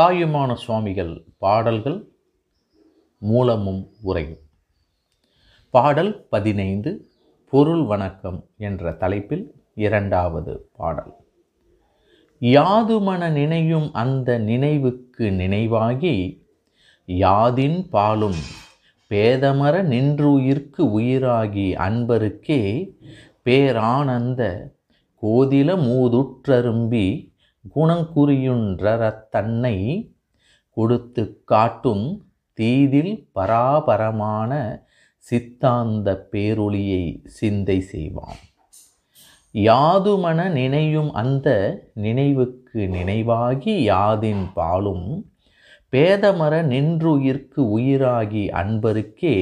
தாயுமான சுவாமிகள் பாடல்கள் மூலமும் உரையும் பாடல் பதினைந்து பொருள் வணக்கம் என்ற தலைப்பில் இரண்டாவது பாடல். யாதுமன நினையும் அந்த நினைவுக்கு நினைவாகி யாதின் பாலும் பேதமர நின்றுயிர்க்கு உயிராகி அன்பருக்கே பேரானந்த கோதில மூதுற்றரும்பி குணங்குறியுன்றரத் தன்னை கொடுத்து காட்டும் தீதில் பராபரமான சித்தாந்த பேரொளியை சிந்தை செய்வான். யாதுமன நினையும் அந்த நினைவுக்கு நினைவாகி யாதின் பாலும் பேதமர நின்றுயிர்க்கு உயிராகி அன்பருக்கே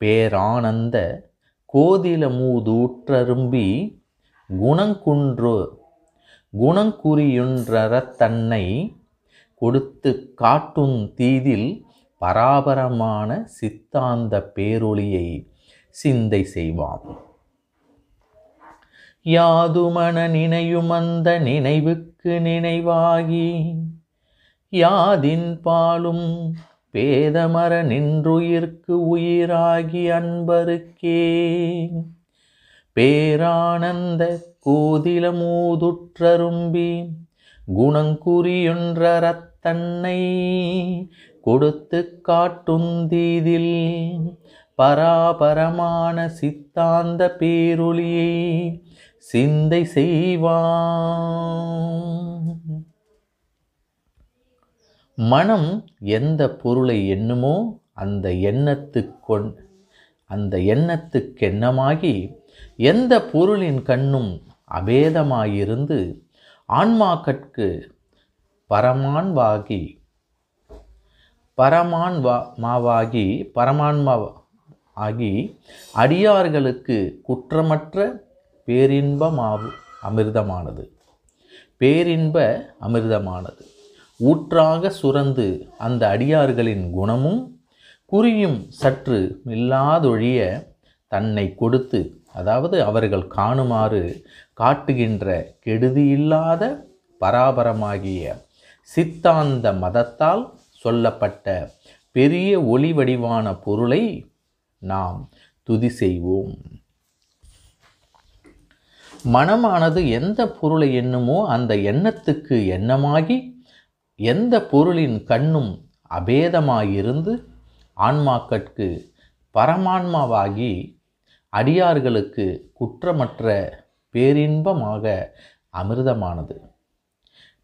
பேரானந்த கோதில மூதூற்றரும்பி குணங்குன்று குணங்குறியுன்றரத்தன்னை கொடுத்து காட்டும் தீதில் பராபரமான சித்தாந்த பேரொளியை சிந்தை செய்வான் யாதுமன நினையும் அந்த நினைவுக்கு நினைவாகி யாதின் பாலும் பேதமர நின்றுயிர்க்கு உயிராகி அன்பருக்கே. பேரானந்த கோதில மூதுற்றரும்பி கொடுத்து காட்டுந்தீதில் பராபரமான சித்தாந்த பேரொளியை சிந்தை செய்வான். மனம் எந்த பொருளை எண்ணுமோ அந்த எண்ணத்துக்கொண் அந்த எண்ணத்துக்கெண்ணமாகி எந்த பொருளின் கண்ணும் அபேதமாயிருந்து ஆன்மாக்கட்கு பரமான்வாகி பரமான்வா மாவாகி பரமான்மா ஆகி அடியார்களுக்கு குற்றமற்ற பேரின்பமாவு அமிர்தமானது. பேரின்ப அமிர்தமானது. ஊற்றாக சுரந்து அந்த அடியார்களின் குணமும் குறியும் சற்று இல்லாதொழிய தன்னை கொடுத்து அதாவது அவர்கள் காணுமாறு காட்டுகின்ற கெடுதியில்லாத பராபரமாகிய சித்தாந்த மதத்தால் சொல்லப்பட்ட பெரிய ஒளி வடிவான பொருளை நாம் துதி செய்வோம். மனமானது எந்த பொருளை எண்ணுமோ அந்த எண்ணத்துக்கு எண்ணமாகி எந்த பொருளின் கண்ணும் அபேதமாயிருந்து ஆன்மாக்கட்கு பரமான்மாவாகி அடியார்களுக்கு குற்றமற்ற பேரின்பமாக அமிர்தமானது.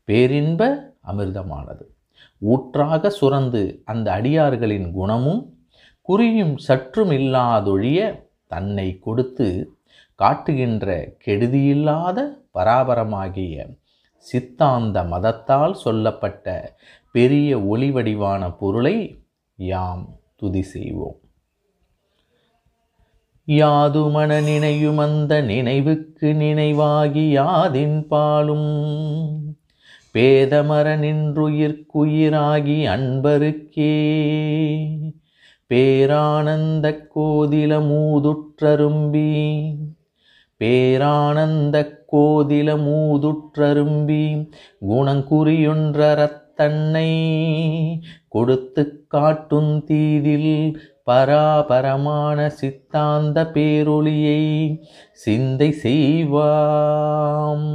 பேரின்ப அமிர்தமானது. ஊற்றாக சுரந்து அந்த அடியார்களின் குணமும் குறியும் சற்றும் இல்லாதொழிய தன்னை கொடுத்து காட்டுகின்ற கெடுதியில்லாத பராபரமாகிய சித்தாந்த மதத்தால் சொல்லப்பட்ட பெரிய ஒளி வடிவான பொருளை யாம் துதி செய்வோம். யாதுமன நினையும் அந்த நினைவுக்கு நினைவாகி யாதின் பாலும். பேதமர நின்றுயிர்க்குயிராகி அன்பருக்கே. பேரானந்த கோதில மூதுற்றரும்பி பேரானந்த கோதில மூதுற்றரும்பி குணங்குறியொன்றரத் தன்னை கொடுத்து காட்டும் தீதில் பராபரமான சித்தாந்த பேரொளியை சிந்தை செய்வாம்.